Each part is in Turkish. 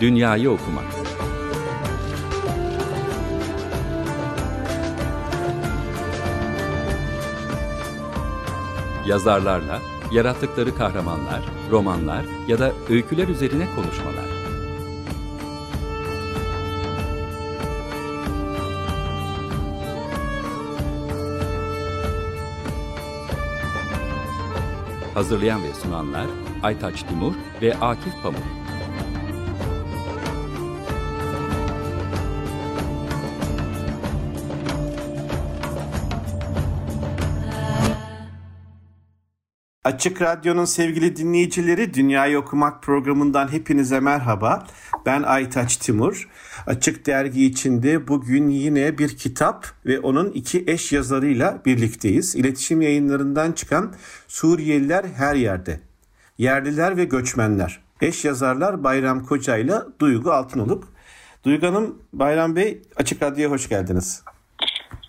Dünyayı okumak. Yazarlarla, yarattıkları kahramanlar, romanlar ya da öyküler üzerine konuşmalar. Hazırlayan ve sunanlar Aytaç Timur ve Akif Pamuk. Açık Radyo'nun sevgili dinleyicileri Dünyayı Okumak programından hepinize merhaba. Ben Aytaç Timur. Açık Dergi içinde bugün yine bir kitap ve onun iki eş yazarıyla birlikteyiz. İletişim yayınlarından çıkan Suriyeliler Her Yerde. Yerliler ve Göçmenler. Eş yazarlar Bayram Koca ile Duygu Altınoluk. Duygu Hanım, Bayram Bey Açık Radyo'ya hoş geldiniz.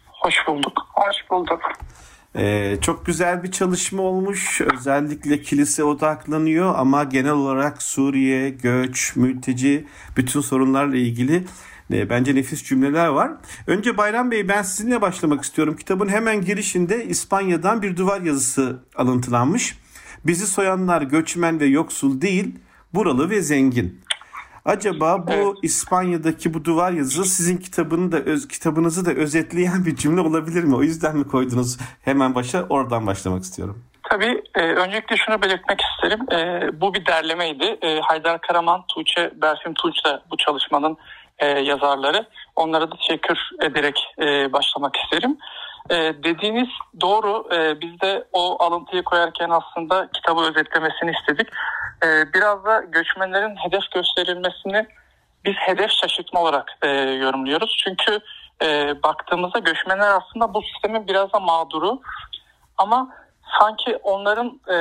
Hoş bulduk. Hoş bulduk. Ee, çok güzel bir çalışma olmuş. Özellikle kilise odaklanıyor ama genel olarak Suriye, göç, mülteci bütün sorunlarla ilgili e, bence nefis cümleler var. Önce Bayram Bey ben sizinle başlamak istiyorum. Kitabın hemen girişinde İspanya'dan bir duvar yazısı alıntılanmış. Bizi soyanlar göçmen ve yoksul değil, buralı ve zengin. Acaba bu evet. İspanya'daki bu duvar yazısı sizin kitabını da öz, kitabınızı da özetleyen bir cümle olabilir mi? O yüzden mi koydunuz? Hemen başa oradan başlamak istiyorum. Tabii e, öncelikle şunu belirtmek isterim. E, bu bir derlemeydi. E, Haydar Karaman, Tuğçe, Berfim Tunç da bu çalışmanın e, yazarları. Onlara da teşekkür ederek e, başlamak isterim. E, dediğiniz doğru. E, biz de o alıntıyı koyarken aslında kitabı özetlemesini istedik. E, biraz da göçmenlerin hedef gösterilmesini biz hedef şaşırtma olarak e, yorumluyoruz. Çünkü e, baktığımızda göçmenler aslında bu sistemin biraz da mağduru. Ama sanki onların e,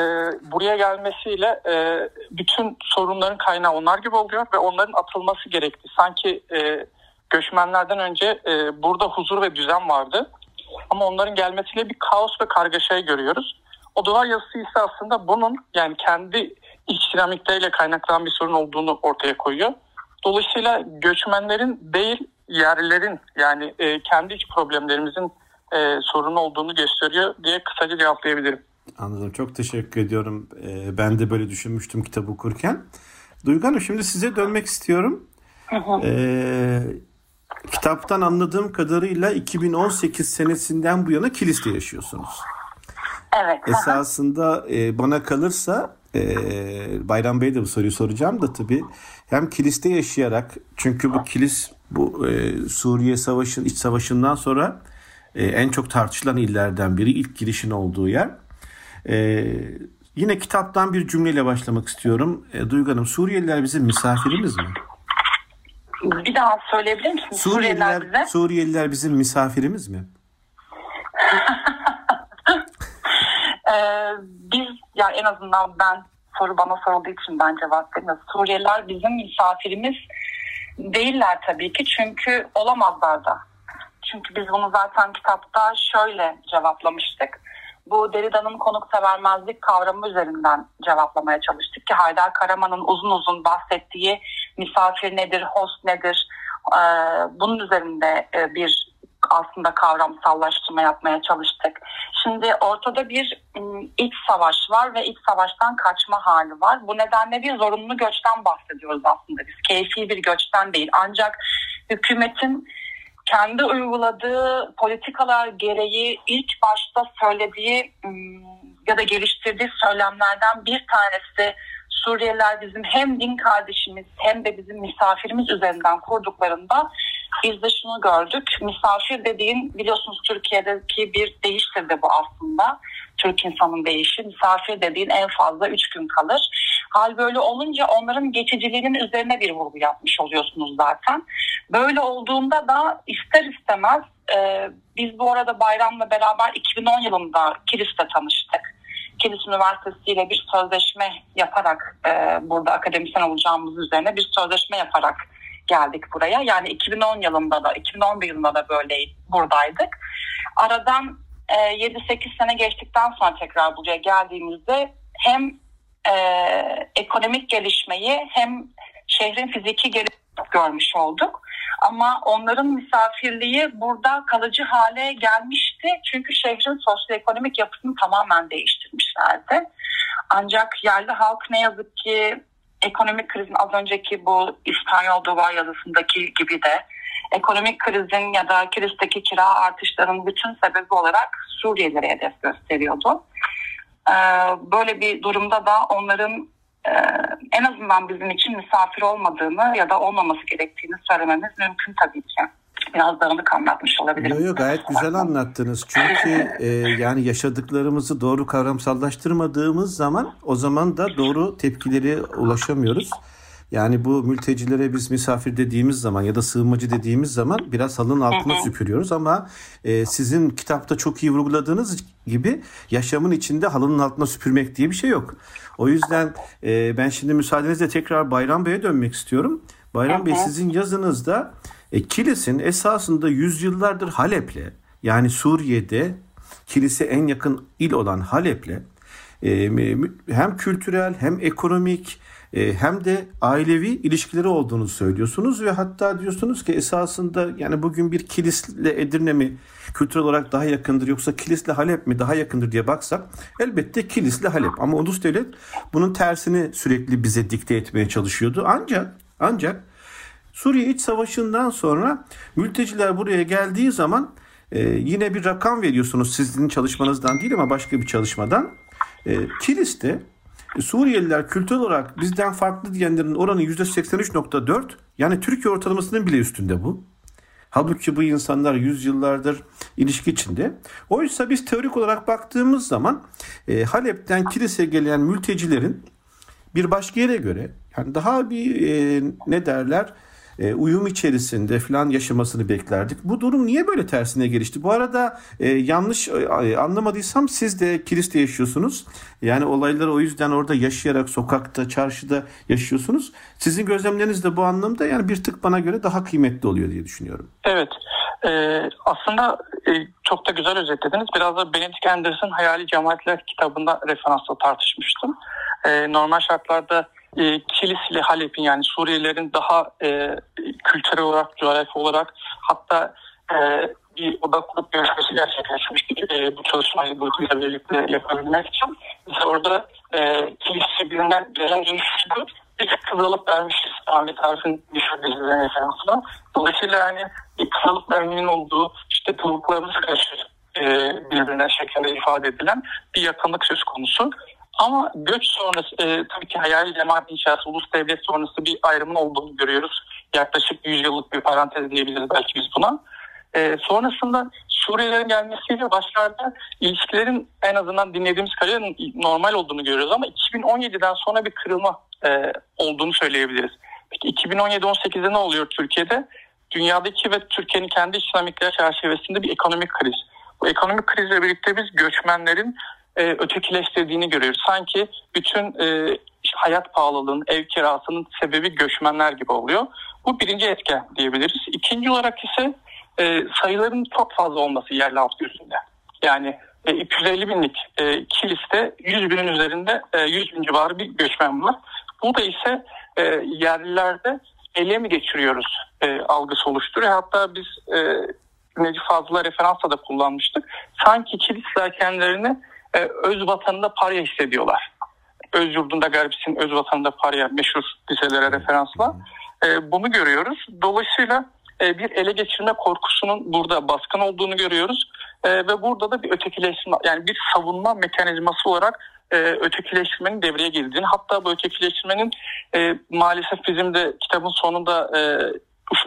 buraya gelmesiyle e, bütün sorunların kaynağı onlar gibi oluyor ve onların atılması gerekti. Sanki e, göçmenlerden önce e, burada huzur ve düzen vardı. Ama onların gelmesiyle bir kaos ve kargaşayı görüyoruz. O duvar yazısı ise aslında bunun yani kendi iç dinamikleriyle kaynaklanan bir sorun olduğunu ortaya koyuyor. Dolayısıyla göçmenlerin değil yerlilerin yani e, kendi iç problemlerimizin e, sorun olduğunu gösteriyor diye kısaca cevaplayabilirim. Anladım. Çok teşekkür ediyorum. E, ben de böyle düşünmüştüm kitabı okurken. Duygu Hanım şimdi size dönmek istiyorum. Hı hı. E, kitaptan anladığım kadarıyla 2018 senesinden bu yana Kilis'te yaşıyorsunuz. Evet. Esasında e, bana kalırsa e, Bayram Bey de bu soruyu soracağım da tabii hem Kilis'te yaşayarak çünkü bu Kilis bu e, Suriye Savaşı iç savaşından sonra e, en çok tartışılan illerden biri ilk girişin olduğu yer. E, yine kitaptan bir cümleyle başlamak istiyorum. E, Duygu Hanım Suriyeliler bizim misafirimiz mi? Bir daha söyleyebilir misiniz? Suriyeliler, Suriyeliler, bize? Suriyeliler bizim misafirimiz mi? ee, biz yani en azından ben soru bana sorulduğu için ben cevap veriyorum. Suriyeliler bizim misafirimiz değiller tabii ki çünkü olamazlar da. Çünkü biz bunu zaten kitapta şöyle cevaplamıştık. Bu Derrida'nın konuksevermezlik kavramı üzerinden cevaplamaya çalıştık ki Haydar Karaman'ın uzun uzun bahsettiği misafir nedir, host nedir bunun üzerinde bir aslında kavramsallaştırma yapmaya çalıştık. Şimdi ortada bir iç savaş var ve iç savaştan kaçma hali var. Bu nedenle bir zorunlu göçten bahsediyoruz aslında biz. Keyfi bir göçten değil. Ancak hükümetin kendi uyguladığı politikalar gereği ilk başta söylediği ya da geliştirdiği söylemlerden bir tanesi Suriyeliler bizim hem din kardeşimiz hem de bizim misafirimiz üzerinden kurduklarında biz de şunu gördük. Misafir dediğin biliyorsunuz Türkiye'deki bir değiştir de bu aslında. Türk insanın değişi. Misafir dediğin en fazla üç gün kalır. Hal böyle olunca onların geçiciliğinin üzerine bir vurgu yapmış oluyorsunuz zaten. Böyle olduğunda da ister istemez e, biz bu arada Bayram'la beraber 2010 yılında Kilis'te tanıştık. Kilis Üniversitesi ile bir sözleşme yaparak e, burada akademisyen olacağımız üzerine bir sözleşme yaparak geldik buraya. Yani 2010 yılında da 2011 yılında da böyle buradaydık. Aradan e, 7-8 sene geçtikten sonra tekrar buraya geldiğimizde hem e, ekonomik gelişmeyi hem şehrin fiziki geri görmüş olduk. Ama onların misafirliği burada kalıcı hale gelmişti. Çünkü şehrin sosyoekonomik yapısını tamamen değiştirmişlerdi. Ancak yerli halk ne yazık ki ekonomik krizin az önceki bu İspanyol Duvar yazısındaki gibi de ekonomik krizin ya da Kilis'teki kira artışlarının bütün sebebi olarak Suriyelilere hedef gösteriyordu. Ee, böyle bir durumda da onların e, en azından bizim için misafir olmadığını ya da olmaması gerektiğini söylememiz mümkün tabii ki. Biraz dağınık anlatmış olabilirim. Yok yok gayet güzel anlattınız. Çünkü e, yani yaşadıklarımızı doğru kavramsallaştırmadığımız zaman o zaman da doğru tepkileri ulaşamıyoruz. Yani bu mültecilere biz misafir dediğimiz zaman ya da sığınmacı dediğimiz zaman biraz halının altına süpürüyoruz ama e, sizin kitapta çok iyi vurguladığınız gibi yaşamın içinde halının altına süpürmek diye bir şey yok. O yüzden e, ben şimdi müsaadenizle tekrar Bayram Bey'e dönmek istiyorum. Bayram. Bey sizin yazınızda e, Kilis'in esasında yüzyıllardır Halep'le yani Suriye'de kilise en yakın il olan Halep'le e, hem kültürel hem ekonomik hem de ailevi ilişkileri olduğunu söylüyorsunuz ve hatta diyorsunuz ki esasında yani bugün bir kilisle Edirne mi kültürel olarak daha yakındır yoksa kilisle Halep mi daha yakındır diye baksak elbette kilisle Halep ama Ulus Devlet bunun tersini sürekli bize dikte etmeye çalışıyordu ancak ancak Suriye İç Savaşı'ndan sonra mülteciler buraya geldiği zaman e, yine bir rakam veriyorsunuz sizin çalışmanızdan değil ama başka bir çalışmadan. E, Kilis'te Suriyeliler kültürel olarak bizden farklı diyenlerin oranı %83.4 yani Türkiye ortalamasının bile üstünde bu. Halbuki bu insanlar yüzyıllardır ilişki içinde. Oysa biz teorik olarak baktığımız zaman e, Halep'ten Kilis'e gelen mültecilerin bir başka yere göre yani daha bir e, ne derler e, uyum içerisinde falan yaşamasını beklerdik. Bu durum niye böyle tersine gelişti? Bu arada e, yanlış e, anlamadıysam siz de Kilis'te yaşıyorsunuz. Yani olayları o yüzden orada yaşayarak sokakta, çarşıda yaşıyorsunuz. Sizin gözlemleriniz de bu anlamda yani bir tık bana göre daha kıymetli oluyor diye düşünüyorum. Evet. Ee, aslında e, çok da güzel özetlediniz. Biraz da Benedict Anderson Hayali Cemaatler kitabında referansla tartışmıştım. Ee, normal şartlarda e, Kilis ile Halep'in yani Suriyelilerin daha e, kültürel olarak, coğrafi olarak hatta e, bir odak kurup görüşmesi gerçekleşmişti e, bu çalışmayı bu ile birlikte yapabilmek için. Mesela orada e, Kilis'i birinden birine dönüştürdü. Bir kız alıp vermişiz Ahmet Arif'in Düşür dizilerine referansına. Dolayısıyla hani bir kız alıp vermenin olduğu işte tavuklarımız karşı e, birbirine şeklinde ifade edilen bir yakınlık söz konusu. Ama göç sonrası e, tabii ki hayali cemaat inşası, ulus devlet sonrası bir ayrımın olduğunu görüyoruz. Yaklaşık 100 yıllık bir parantez diyebiliriz belki biz buna. E, sonrasında Suriyelilerin gelmesiyle başlarda ilişkilerin en azından dinlediğimiz kadarıyla normal olduğunu görüyoruz ama 2017'den sonra bir kırılma e, olduğunu söyleyebiliriz. Peki 2017-18'de ne oluyor Türkiye'de? Dünyadaki ve Türkiye'nin kendi iç çerçevesinde bir ekonomik kriz. Bu ekonomik krizle birlikte biz göçmenlerin e, ötekileştirdiğini görüyoruz. Sanki bütün e, hayat pahalılığının, ev kirasının sebebi göçmenler gibi oluyor. Bu birinci etken diyebiliriz. İkinci olarak ise e, sayıların çok fazla olması yerli halk gözünde. Yani e, 250 binlik e, kiliste 100 binin üzerinde e, 100 bin civarı bir göçmen var. Bu da ise e, yerlilerde ele mi geçiriyoruz e, algısı oluşturuyor. Hatta biz e, Necip Fazıl'a referansla da kullanmıştık. Sanki kilisler kendilerini e, öz vatanında parya hissediyorlar. Öz yurdunda garipsin, öz vatanında parya meşhur liselere referansla. E, bunu görüyoruz. Dolayısıyla e, bir ele geçirme korkusunun burada baskın olduğunu görüyoruz. E, ve burada da bir ötekileşme yani bir savunma mekanizması olarak e, ötekileştirmenin devreye girdiğini hatta bu ötekileştirmenin e, maalesef bizim de kitabın sonunda e,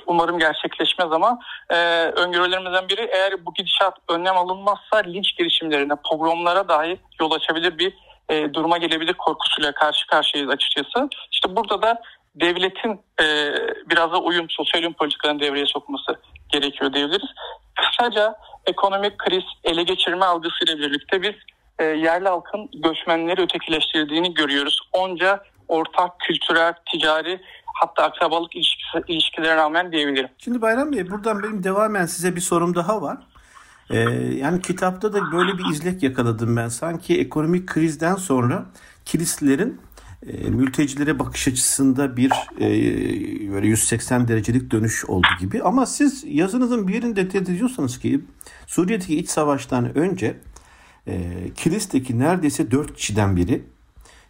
umarım gerçekleşmez ama e, öngörülerimizden biri eğer bu gidişat önlem alınmazsa linç girişimlerine, pogromlara dahi yol açabilir bir e, duruma gelebilir korkusuyla karşı karşıyayız açıkçası. İşte burada da devletin e, biraz da uyum, sosyal uyum politikalarını devreye sokması gerekiyor diyebiliriz. Kısaca ekonomik kriz ele geçirme algısıyla birlikte biz e, yerli halkın göçmenleri ötekileştirdiğini görüyoruz. Onca ortak kültürel, ticari hatta akrabalık ilişkisi, ilişkilerine rağmen diyebilirim. Şimdi Bayram Bey buradan benim devamen size bir sorum daha var. Ee, yani kitapta da böyle bir izlek yakaladım ben. Sanki ekonomik krizden sonra kilislerin e, mültecilere bakış açısında bir e, böyle 180 derecelik dönüş oldu gibi. Ama siz yazınızın bir yerinde ediyorsanız ki Suriye'deki iç savaştan önce e, Kilis'teki neredeyse 4 kişiden biri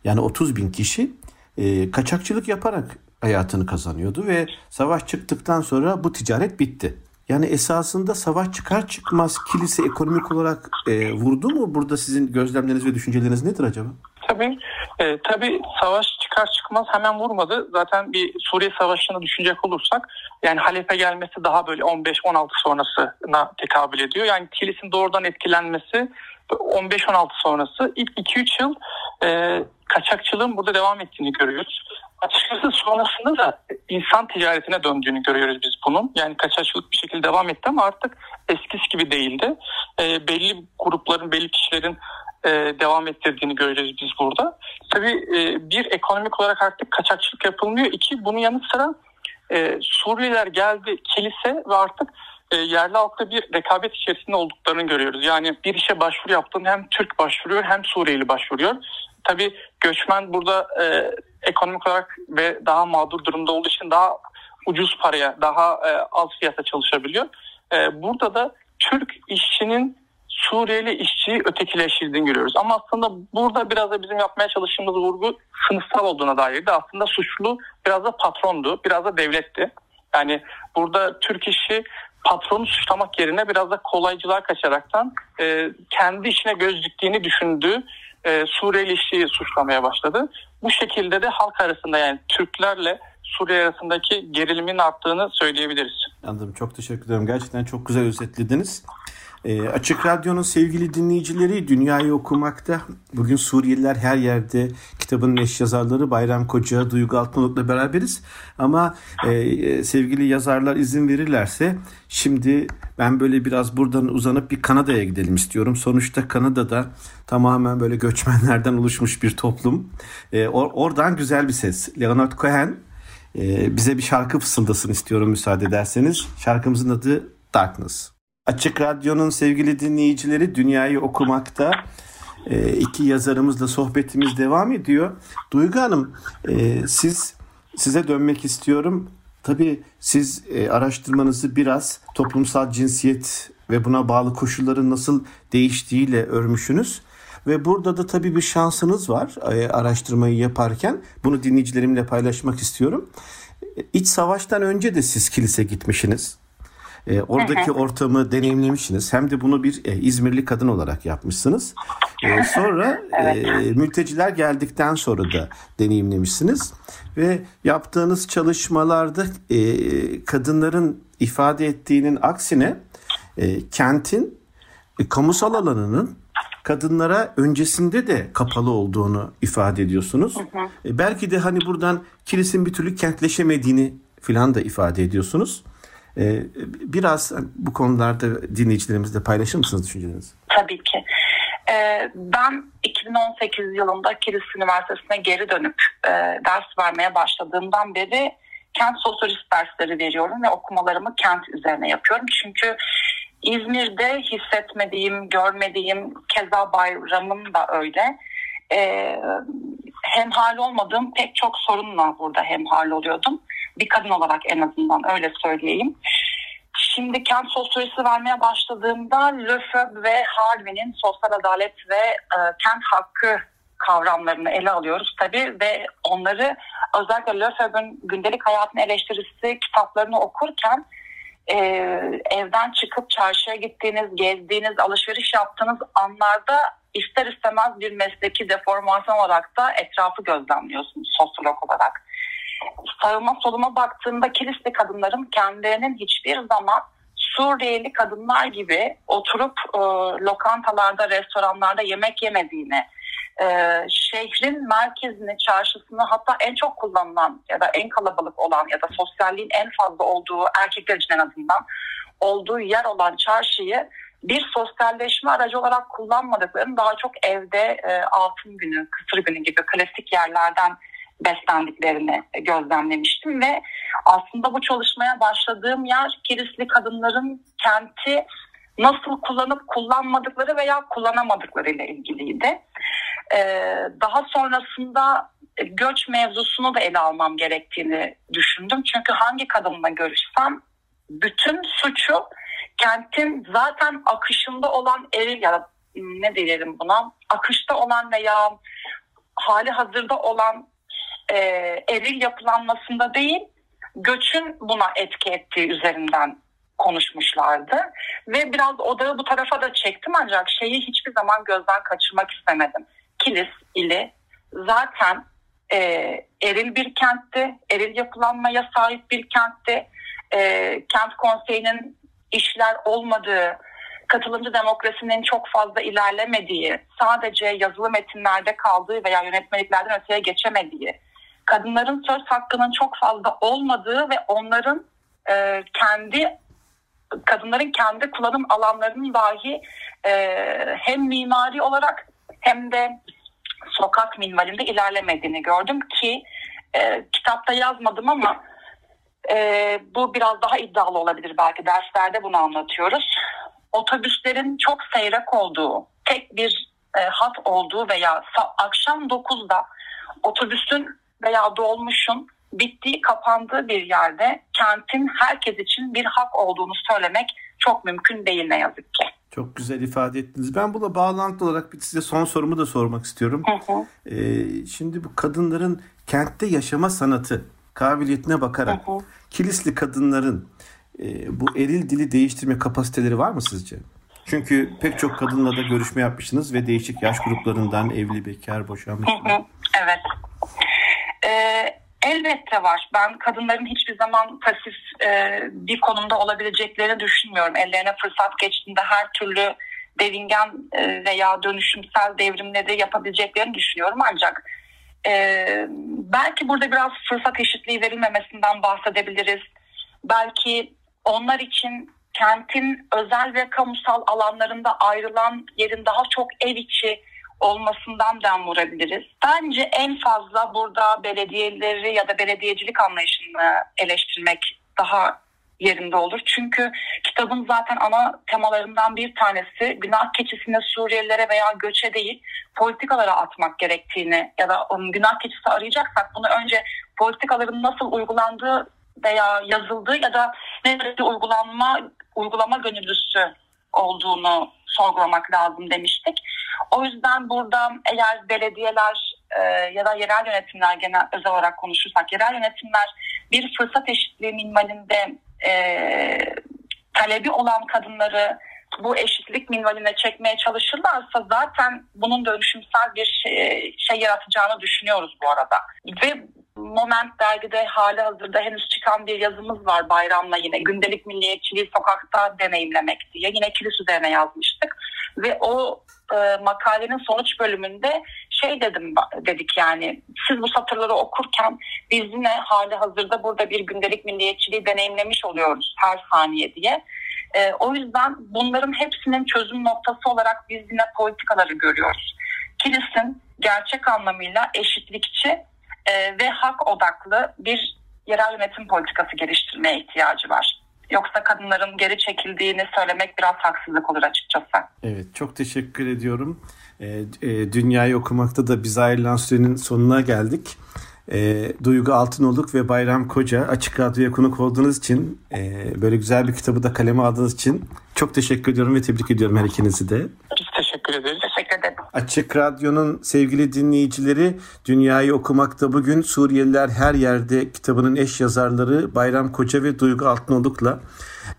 yani 30 bin kişi e, kaçakçılık yaparak hayatını kazanıyordu ve savaş çıktıktan sonra bu ticaret bitti. Yani esasında savaş çıkar çıkmaz kilise ekonomik olarak e, vurdu mu? Burada sizin gözlemleriniz ve düşünceleriniz nedir acaba? Tabii, e, tabii savaş çıkar çıkmaz hemen vurmadı. Zaten bir Suriye Savaşı'nı düşünecek olursak yani Halep'e gelmesi daha böyle 15-16 sonrasına tekabül ediyor. Yani kilisin doğrudan etkilenmesi 15-16 sonrası ilk 2-3 yıl e, kaçakçılığın burada devam ettiğini görüyoruz. Açıkçası sonrasında da insan ticaretine döndüğünü görüyoruz biz bunun. Yani kaçakçılık bir şekilde devam etti ama artık eskisi gibi değildi. E, belli grupların, belli kişilerin e, devam ettirdiğini göreceğiz biz burada. Tabii e, bir ekonomik olarak artık kaçakçılık yapılmıyor. İki bunun yanı sıra e, Suriyeliler geldi kilise ve artık e, yerli halkla bir rekabet içerisinde olduklarını görüyoruz. Yani bir işe başvuru yaptığında hem Türk başvuruyor hem Suriyeli başvuruyor. Tabii göçmen burada e, ekonomik olarak ve daha mağdur durumda olduğu için daha ucuz paraya, daha e, az fiyata çalışabiliyor. Burada da Türk işçinin Suriyeli işçiyi ötekileştirdiğini görüyoruz. Ama aslında burada biraz da bizim yapmaya çalıştığımız vurgu sınıfsal olduğuna dairdi. Aslında suçlu biraz da patrondu, biraz da devletti. Yani burada Türk işi patronu suçlamak yerine biraz da kolaycılığa kaçaraktan e, kendi işine göz diktiğini düşündüğü e, Suriyeli işçiyi suçlamaya başladı. Bu şekilde de halk arasında yani Türklerle Suriye arasındaki gerilimin arttığını söyleyebiliriz. Anladım. Çok teşekkür ederim. Gerçekten çok güzel özetlediniz. E, Açık Radyo'nun sevgili dinleyicileri Dünyayı Okumak'ta bugün Suriyeliler her yerde kitabın eş yazarları Bayram Koca, Duygu Altınoluk'la beraberiz. Ama e, sevgili yazarlar izin verirlerse şimdi ben böyle biraz buradan uzanıp bir Kanada'ya gidelim istiyorum. Sonuçta Kanada'da tamamen böyle göçmenlerden oluşmuş bir toplum. E, or, oradan güzel bir ses. Leonard Cohen e, bize bir şarkı fısıldasın istiyorum müsaade ederseniz. Şarkımızın adı Darkness. Açık Radyo'nun sevgili dinleyicileri Dünyayı Okumak'ta e, iki yazarımızla sohbetimiz devam ediyor. Duygu Hanım e, siz size dönmek istiyorum. Tabii siz e, araştırmanızı biraz toplumsal cinsiyet ve buna bağlı koşulların nasıl değiştiğiyle örmüşsünüz. Ve burada da tabii bir şansınız var araştırmayı yaparken. Bunu dinleyicilerimle paylaşmak istiyorum. İç savaştan önce de siz kilise gitmişsiniz. E, oradaki ortamı deneyimlemişsiniz. Hem de bunu bir e, İzmirli kadın olarak yapmışsınız. E, sonra evet. e, mülteciler geldikten sonra da deneyimlemişsiniz. Ve yaptığınız çalışmalarda e, kadınların ifade ettiğinin aksine e, kentin e, kamusal alanının kadınlara öncesinde de kapalı olduğunu ifade ediyorsunuz. Hı hı. E, belki de hani buradan kilisin bir türlü kentleşemediğini filan da ifade ediyorsunuz. Ee, biraz bu konularda dinleyicilerimizle paylaşır mısınız düşüncelerinizi? Tabii ki. Ee, ben 2018 yılında Kilis Üniversitesi'ne geri dönüp e, ders vermeye başladığımdan beri kent sosyolojist dersleri veriyorum ve okumalarımı kent üzerine yapıyorum. Çünkü İzmir'de hissetmediğim, görmediğim, keza bayramım da öyle. Ee, hemhal olmadığım pek çok sorunla burada hemhal oluyordum. Bir kadın olarak en azından öyle söyleyeyim. Şimdi kent sosyolojisi vermeye başladığımda Lefebvre ve Harvey'nin sosyal adalet ve e, kent hakkı kavramlarını ele alıyoruz tabii ve onları özellikle Lefebvre'nin gündelik hayatını eleştirisi kitaplarını okurken e, evden çıkıp çarşıya gittiğiniz, gezdiğiniz, alışveriş yaptığınız anlarda ister istemez bir mesleki deformasyon olarak da etrafı gözlemliyorsunuz sosyolog olarak sağıma soluma baktığımda kilisli kadınların kendilerinin hiçbir zaman Suriyeli kadınlar gibi oturup e, lokantalarda, restoranlarda yemek yemediğini, e, şehrin merkezini, çarşısını hatta en çok kullanılan ya da en kalabalık olan ya da sosyalliğin en fazla olduğu erkekler için en azından olduğu yer olan çarşıyı bir sosyalleşme aracı olarak kullanmadıklarını daha çok evde e, altın günü, kısır günü gibi klasik yerlerden beslendiklerini gözlemlemiştim ve aslında bu çalışmaya başladığım yer Kilisli kadınların kenti nasıl kullanıp kullanmadıkları veya kullanamadıkları ile ilgiliydi. Ee, daha sonrasında göç mevzusunu da ele almam gerektiğini düşündüm. Çünkü hangi kadınla görüşsem bütün suçu kentin zaten akışında olan eril ya da ne diyelim buna akışta olan veya hali hazırda olan e, eril yapılanmasında değil göçün buna etki ettiği üzerinden konuşmuşlardı. Ve biraz odağı bu tarafa da çektim ancak şeyi hiçbir zaman gözden kaçırmak istemedim. Kilis ili zaten e, eril bir kentti, eril yapılanmaya sahip bir kentti. E, kent konseyinin işler olmadığı, katılımcı demokrasinin çok fazla ilerlemediği, sadece yazılı metinlerde kaldığı veya yönetmeliklerden öteye geçemediği, kadınların söz hakkının çok fazla olmadığı ve onların e, kendi kadınların kendi kullanım alanlarının dahi e, hem mimari olarak hem de sokak minvalinde ilerlemediğini gördüm ki e, kitapta yazmadım ama e, bu biraz daha iddialı olabilir belki derslerde bunu anlatıyoruz. Otobüslerin çok seyrek olduğu, tek bir e, hat olduğu veya akşam 9'da otobüsün veya dolmuşun bittiği, kapandığı bir yerde kentin herkes için bir hak olduğunu söylemek çok mümkün değil ne yazık ki. Çok güzel ifade ettiniz. Ben buna bağlantılı olarak size son sorumu da sormak istiyorum. Hı hı. Ee, şimdi bu kadınların kentte yaşama sanatı kabiliyetine bakarak hı hı. kilisli kadınların e, bu eril dili değiştirme kapasiteleri var mı sizce? Çünkü pek çok kadınla da görüşme yapmışsınız ve değişik yaş gruplarından evli, bekar, boşanmış. Hı hı. Evet. Ee, elbette var. Ben kadınların hiçbir zaman pasif e, bir konumda olabileceklerini düşünmüyorum. Ellerine fırsat geçtiğinde her türlü devingen e, veya dönüşümsel devrimleri yapabileceklerini düşünüyorum. Ancak e, belki burada biraz fırsat eşitliği verilmemesinden bahsedebiliriz. Belki onlar için kentin özel ve kamusal alanlarında ayrılan yerin daha çok ev içi olmasından dem vurabiliriz. Bence en fazla burada belediyeleri ya da belediyecilik anlayışını eleştirmek daha yerinde olur. Çünkü kitabın zaten ana temalarından bir tanesi günah keçisini Suriyelilere veya göçe değil politikalara atmak gerektiğini ya da günah keçisi arayacaksak bunu önce politikaların nasıl uygulandığı veya yazıldığı ya da ne derece uygulanma uygulama gönüllüsü olduğunu sorgulamak lazım demiştik. O yüzden burada eğer belediyeler e, ya da yerel yönetimler genel özel olarak konuşursak yerel yönetimler bir fırsat eşitliği minvalinde e, talebi olan kadınları bu eşitlik minvaline çekmeye çalışırlarsa zaten bunun dönüşümsel bir şey, şey yaratacağını düşünüyoruz bu arada. Ve Moment dergide hali hazırda henüz çıkan bir yazımız var bayramla yine. Gündelik milliyetçiliği sokakta deneyimlemek diye. Yine kilis üzerine yazmıştık. Ve o e, makalenin sonuç bölümünde şey dedim dedik yani siz bu satırları okurken biz yine hali hazırda burada bir gündelik milliyetçiliği deneyimlemiş oluyoruz her saniye diye. E, o yüzden bunların hepsinin çözüm noktası olarak biz yine politikaları görüyoruz. Kilis'in gerçek anlamıyla eşitlikçi e, ve hak odaklı bir yerel yönetim politikası geliştirmeye ihtiyacı var. Yoksa kadınların geri çekildiğini söylemek biraz haksızlık olur açıkçası. Evet çok teşekkür ediyorum. E, e, dünyayı okumakta da biz ayrılan sürenin sonuna geldik. E, Duygu Altınoluk ve Bayram Koca Açık Radyo'ya konuk olduğunuz için e, böyle güzel bir kitabı da kaleme aldığınız için çok teşekkür ediyorum ve tebrik ediyorum her ikinizi de. Biz teşekkür ederiz. Teşekkür ederim. Açık Radyo'nun sevgili dinleyicileri Dünyayı Okumakta bugün Suriyeliler Her Yerde kitabının eş yazarları Bayram Koca ve Duygu Altınoluk'la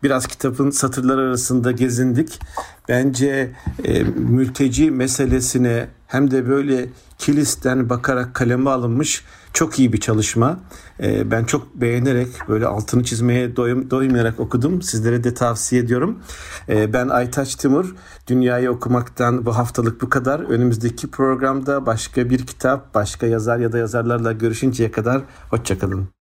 biraz kitabın satırları arasında gezindik. Bence e, mülteci meselesine hem de böyle kilisten bakarak kaleme alınmış çok iyi bir çalışma. Ee, ben çok beğenerek böyle altını çizmeye doyum, doymayarak okudum. Sizlere de tavsiye ediyorum. Ee, ben Aytaç Timur. Dünyayı okumaktan bu haftalık bu kadar. Önümüzdeki programda başka bir kitap, başka yazar ya da yazarlarla görüşünceye kadar hoşçakalın.